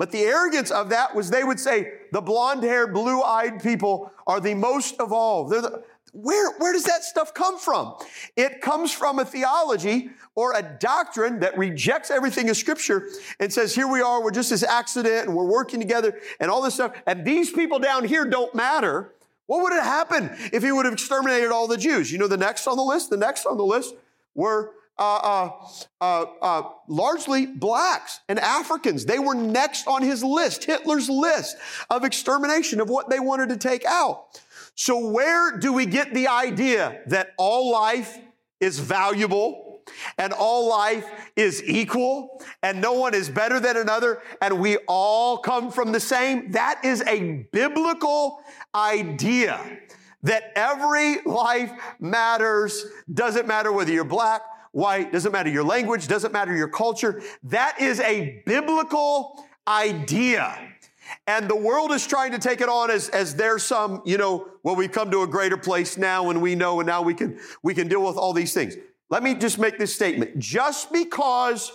but the arrogance of that was they would say, the blonde haired, blue eyed people are the most evolved. The, where, where does that stuff come from? It comes from a theology or a doctrine that rejects everything in scripture and says, here we are, we're just this accident and we're working together and all this stuff. And these people down here don't matter. What would have happened if he would have exterminated all the Jews? You know, the next on the list, the next on the list were uh, uh, uh, uh largely blacks and Africans. They were next on his list, Hitler's list of extermination of what they wanted to take out. So, where do we get the idea that all life is valuable and all life is equal and no one is better than another and we all come from the same? That is a biblical idea that every life matters. Doesn't matter whether you're black, white, doesn't matter your language, doesn't matter your culture. That is a biblical idea. And the world is trying to take it on as, as there's some, you know, well, we've come to a greater place now and we know and now we can, we can deal with all these things. Let me just make this statement. Just because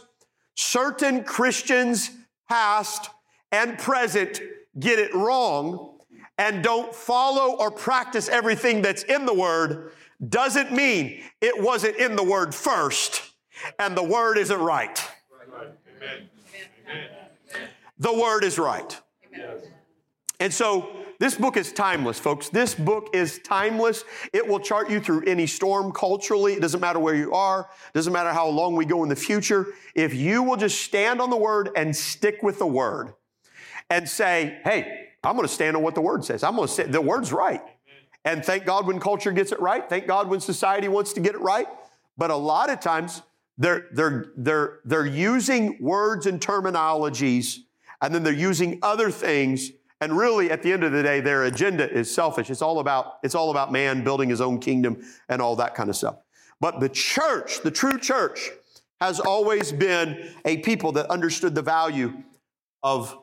certain Christians past and present get it wrong and don't follow or practice everything that's in the word doesn't mean it wasn't in the word first and the word isn't right. The word is right. And so this book is timeless, folks. This book is timeless. It will chart you through any storm culturally. It doesn't matter where you are, it doesn't matter how long we go in the future. If you will just stand on the word and stick with the word and say, hey, I'm going to stand on what the word says. I'm going to say the word's right. And thank God when culture gets it right. Thank God when society wants to get it right. But a lot of times they're, they're, they're, they're using words and terminologies and then they're using other things. And really at the end of the day their agenda is selfish. It's all about it's all about man building his own kingdom and all that kind of stuff. But the church the true church has always been a people that understood the value of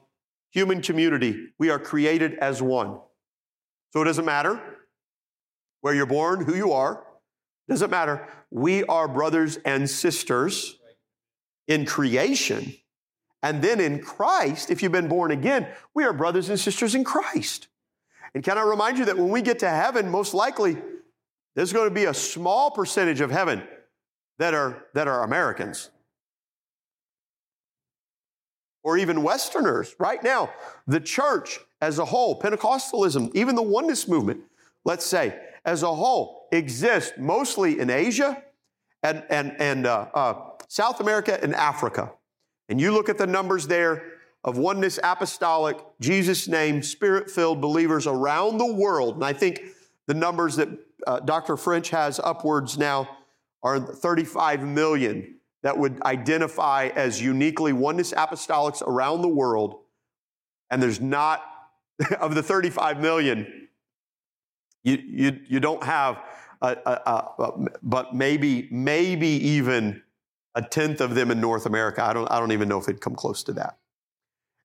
human community. We are created as one. So it doesn't matter where you're born who you are doesn't matter we are brothers and sisters in creation and then in Christ, if you've been born again, we are brothers and sisters in Christ. And can I remind you that when we get to heaven, most likely there's going to be a small percentage of heaven that are, that are Americans or even Westerners. Right now, the church as a whole, Pentecostalism, even the oneness movement, let's say, as a whole, exists mostly in Asia and, and, and uh, uh, South America and Africa. And you look at the numbers there of oneness apostolic, Jesus name, spirit filled believers around the world. And I think the numbers that uh, Dr. French has upwards now are 35 million that would identify as uniquely oneness apostolics around the world. And there's not, of the 35 million, you, you, you don't have, a, a, a, but maybe, maybe even a tenth of them in North America. I don't, I don't even know if it'd come close to that.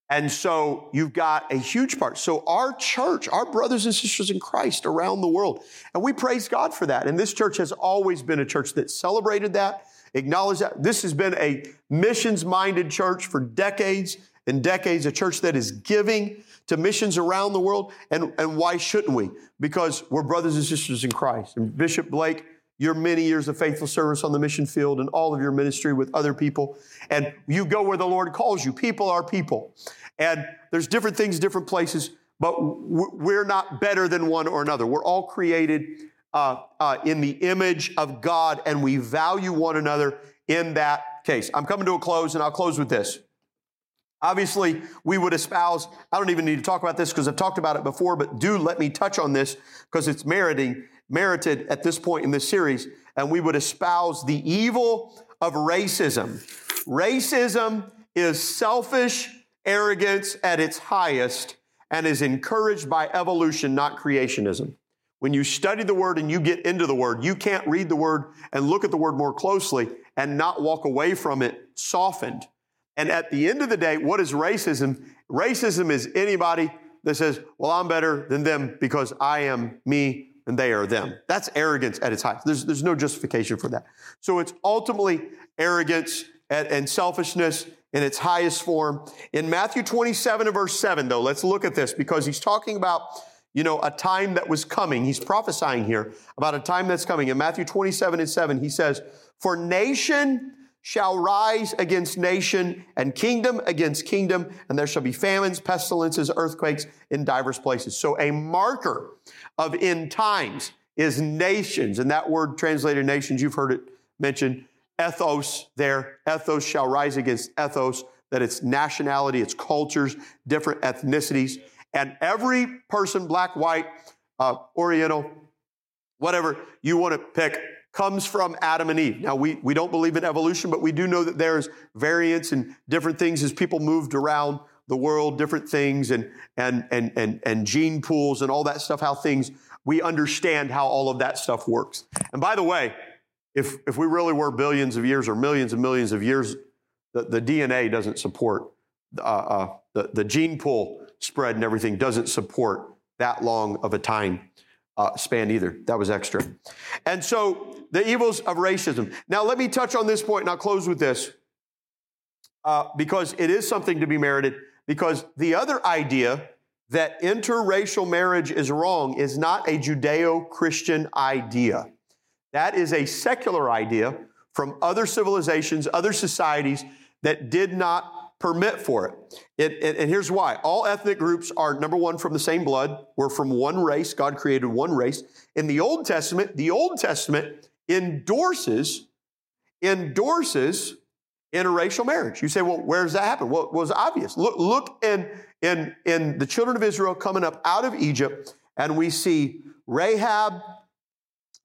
And so you've got a huge part. So our church, our brothers and sisters in Christ around the world, and we praise God for that. And this church has always been a church that celebrated that, acknowledged that. This has been a missions minded church for decades and decades, a church that is giving to missions around the world. And, and why shouldn't we? Because we're brothers and sisters in Christ. And Bishop Blake, your many years of faithful service on the mission field and all of your ministry with other people. And you go where the Lord calls you. People are people. And there's different things, different places, but we're not better than one or another. We're all created uh, uh, in the image of God, and we value one another in that case. I'm coming to a close, and I'll close with this. Obviously, we would espouse, I don't even need to talk about this because I've talked about it before, but do let me touch on this because it's meriting merited at this point in this series, and we would espouse the evil of racism. Racism is selfish arrogance at its highest and is encouraged by evolution, not creationism. When you study the word and you get into the word, you can't read the word and look at the word more closely and not walk away from it softened. And at the end of the day, what is racism? Racism is anybody that says, Well, I'm better than them because I am me and they are them. That's arrogance at its highest. There's, there's no justification for that. So it's ultimately arrogance and, and selfishness in its highest form. In Matthew 27 and verse 7, though, let's look at this because he's talking about, you know, a time that was coming. He's prophesying here about a time that's coming. In Matthew 27 and 7, he says, For nation shall rise against nation and kingdom against kingdom, and there shall be famines, pestilences, earthquakes in divers places. So a marker of end times is nations. And that word translated nations, you've heard it mentioned, ethnos there. Ethnos shall rise against ethnos, that it's nationality, it's cultures, different ethnicities. And every person, black, white, uh, Oriental, whatever you want to pick, comes from Adam and Eve. Now, we, we don't believe in evolution, but we do know that there's variance and different things as people moved around the world, different things and, and, and, and, and gene pools and all that stuff, how things, we understand how all of that stuff works. And by the way, if, if we really were billions of years or millions and millions of years, the, the DNA doesn't support, uh, uh, the, the gene pool spread and everything doesn't support that long of a time uh, span either. That was extra. And so the evils of racism. Now, let me touch on this point and I'll close with this uh, because it is something to be merited. Because the other idea that interracial marriage is wrong is not a Judeo Christian idea. That is a secular idea from other civilizations, other societies that did not permit for it. it, it and here's why all ethnic groups are number one from the same blood. We're from one race. God created one race. In the Old Testament, the Old Testament endorses endorses interracial marriage. You say, well, where does that happen? Well, it was obvious. Look, look in, in, in the children of Israel coming up out of Egypt, and we see Rahab.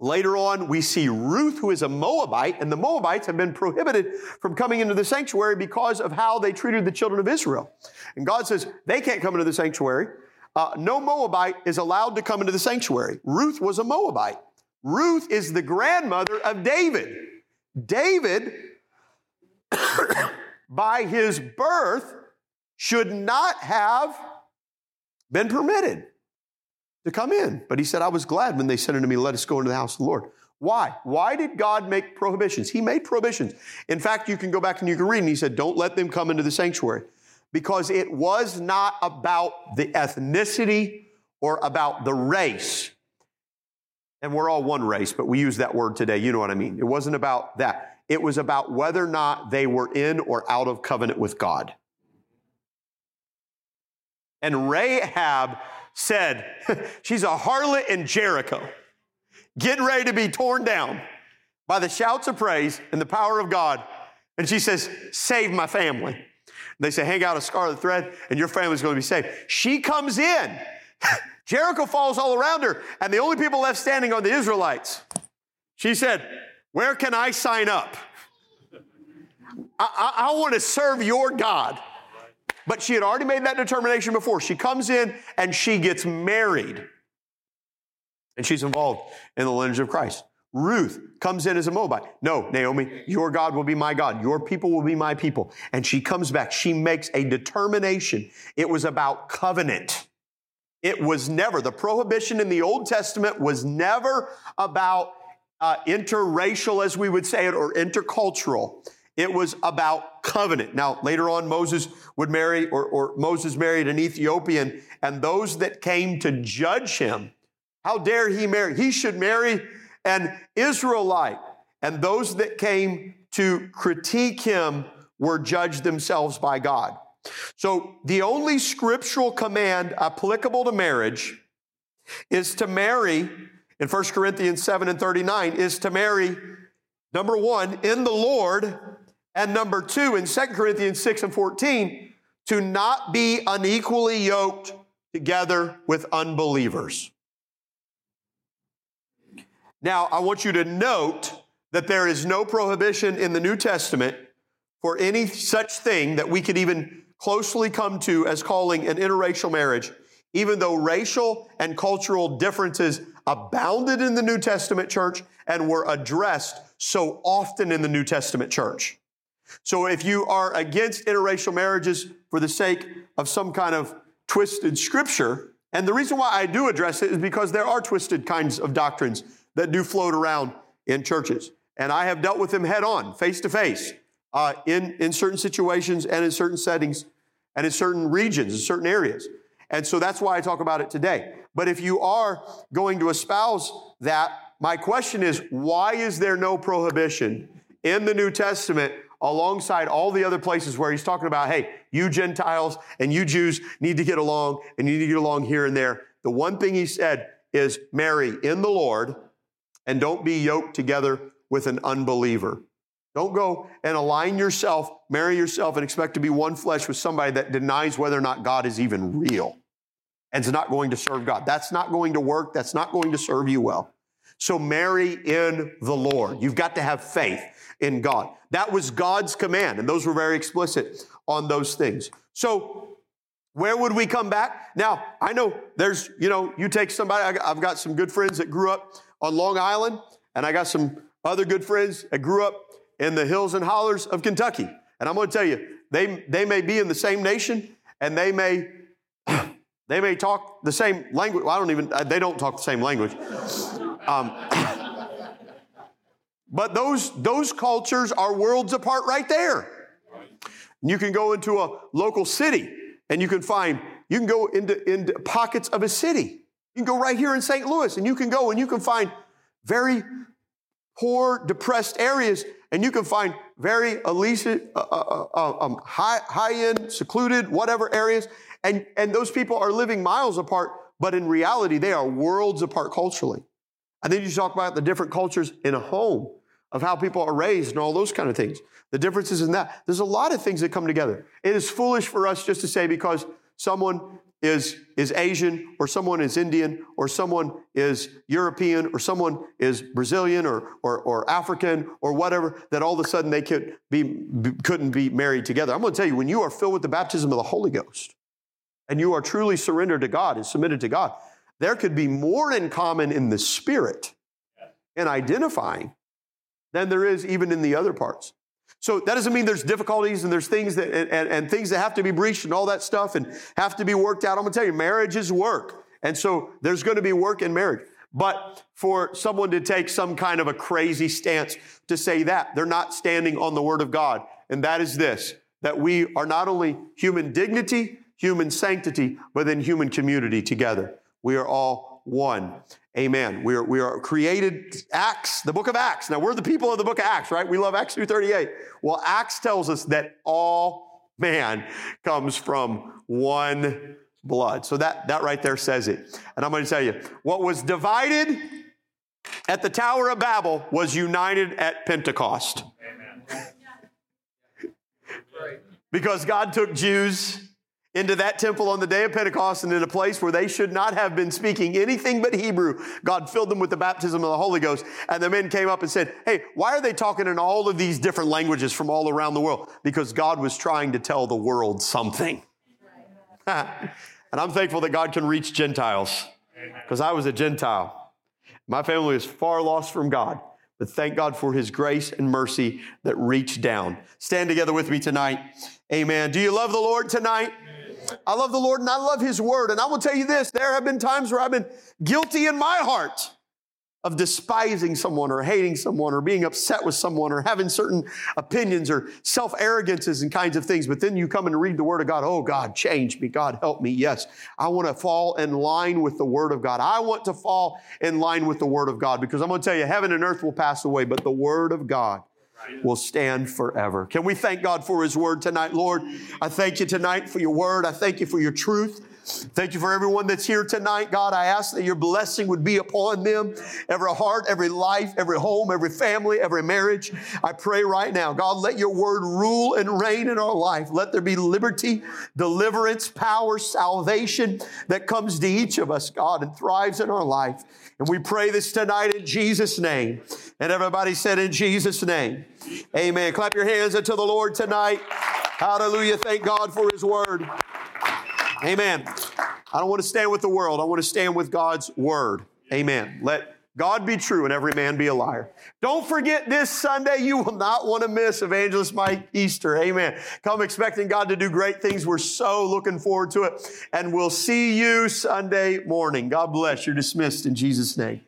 Later on, we see Ruth, who is a Moabite, and the Moabites have been prohibited from coming into the sanctuary because of how they treated the children of Israel. And God says they can't come into the sanctuary. Uh, no Moabite is allowed to come into the sanctuary. Ruth was a Moabite. Ruth is the grandmother of David. David by his birth should not have been permitted to come in. But he said, I was glad when they said unto me, Let us go into the house of the Lord. Why? Why did God make prohibitions? He made prohibitions. In fact, you can go back and you can read, and he said, Don't let them come into the sanctuary. Because it was not about the ethnicity or about the race. And we're all one race, but we use that word today. You know what I mean. It wasn't about that. It was about whether or not they were in or out of covenant with God. And Rahab said, She's a harlot in Jericho, getting ready to be torn down by the shouts of praise and the power of God. And she says, Save my family. They say, Hang out a scarlet thread, and your family's going to be saved. She comes in. Jericho falls all around her, and the only people left standing are the Israelites. She said, Where can I sign up? I, I, I want to serve your God. But she had already made that determination before. She comes in and she gets married. And she's involved in the lineage of Christ. Ruth comes in as a Moabite. No, Naomi, your God will be my God. Your people will be my people. And she comes back. She makes a determination. It was about covenant. It was never, the prohibition in the Old Testament was never about uh, interracial, as we would say it, or intercultural. It was about covenant. Now, later on, Moses would marry, or, or Moses married an Ethiopian, and those that came to judge him, how dare he marry? He should marry an Israelite. And those that came to critique him were judged themselves by God. So the only scriptural command applicable to marriage is to marry, in 1 Corinthians 7 and 39, is to marry, number one, in the Lord, and number two, in 2 Corinthians 6 and 14, to not be unequally yoked together with unbelievers. Now, I want you to note that there is no prohibition in the New Testament for any such thing that we could even closely come to as calling an interracial marriage, even though racial and cultural differences abounded in the New Testament church and were addressed so often in the New Testament church. So if you are against interracial marriages for the sake of some kind of twisted scripture, and the reason why I do address it is because there are twisted kinds of doctrines that do float around in churches. And I have dealt with them head on, face to face, uh, in, in certain situations and in certain settings and in certain regions, in certain areas. And so that's why I talk about it today. But if you are going to espouse that, my question is why is there no prohibition in the New Testament alongside all the other places where he's talking about, hey, you Gentiles and you Jews need to get along and you need to get along here and there? The one thing he said is marry in the Lord and don't be yoked together with an unbeliever. Don't go and align yourself, marry yourself, and expect to be one flesh with somebody that denies whether or not God is even real and is not going to serve God. That's not going to work. That's not going to serve you well. So marry in the Lord. You've got to have faith in God. That was God's command, and those were very explicit on those things. So where would we come back? Now, I know there's, you know, you take somebody, I've got some good friends that grew up on Long Island, and I got some other good friends that grew up in the hills and hollers of Kentucky. And I'm going to tell you, they, they may be in the same nation, and they may they may talk the same language. Well, I don't even they don't talk the same language. Um, but those those cultures are worlds apart right there. You can go into a local city and you can find you can go into, into pockets of a city you can go right here in St. Louis and you can go and you can find very poor, depressed areas and you can find very elite, uh, uh, uh, uh, um, high, high end, secluded, whatever areas. And, and those people are living miles apart, but in reality, they are worlds apart culturally. And then you talk about the different cultures in a home of how people are raised and all those kind of things. The differences in that. There's a lot of things that come together. It is foolish for us just to say because someone is, is Asian or someone is Indian or someone is European or someone is Brazilian or, or, or African or whatever, that all of a sudden they could be, couldn't be married together. I'm going to tell you, when you are filled with the baptism of the Holy Ghost and you are truly surrendered to God and submitted to God, there could be more in common in the spirit and identifying than there is even in the other parts. So that doesn't mean there's difficulties and there's things that and, and, and, things that have to be breached and all that stuff and have to be worked out. I'm gonna tell you, marriage is work. And so there's gonna be work in marriage. But for someone to take some kind of a crazy stance to say that, they're not standing on the word of God. And that is this that we are not only human dignity, human sanctity, but then human community together. We are all one. Amen. We are, we are created, Acts, the book of Acts. Now, we're the people of the book of Acts, right? We love Acts 2.38. Well, Acts tells us that all man comes from one blood. So that, that right there says it. And I'm going to tell you, what was divided at the Tower of Babel was united at Pentecost. Amen. Because God took Jews into that temple on the day of Pentecost and in a place where they should not have been speaking anything but Hebrew. God filled them with the baptism of the Holy Ghost. And the men came up and said, Hey, why are they talking in all of these different languages from all around the world? Because God was trying to tell the world something. and I'm thankful that God can reach Gentiles because I was a Gentile. My family is far lost from God. But thank God for his grace and mercy that reached down. Stand together with me tonight. Amen. Do you love the Lord tonight? I love the Lord and I love His Word. And I will tell you this there have been times where I've been guilty in my heart of despising someone or hating someone or being upset with someone or having certain opinions or self arrogances and kinds of things. But then you come and read the Word of God. Oh, God, change me. God, help me. Yes, I want to fall in line with the Word of God. I want to fall in line with the Word of God because I'm going to tell you, heaven and earth will pass away, but the Word of God will stand forever. Can we thank God for His word tonight, Lord? I thank you tonight for your word. I thank you for your truth. Thank you for everyone that's here tonight, God. I ask that your blessing would be upon them, every heart, every life, every home, every family, every marriage. I pray right now, God, let your word rule and reign in our life. Let there be liberty, deliverance, power, salvation that comes to each of us, God, and thrives in our life. And we pray this tonight in Jesus' name. And everybody said, In Jesus' name. Amen. Clap your hands unto the Lord tonight. Hallelujah. Thank God for his word. Amen. I don't want to stand with the world. I want to stand with God's word. Amen. Let God be true and every man be a liar. Don't forget this Sunday. You will not want to miss Evangelist Mike Easter. Amen. Come expecting God to do great things. We're so looking forward to it. And we'll see you Sunday morning. God bless. You're dismissed in Jesus' name.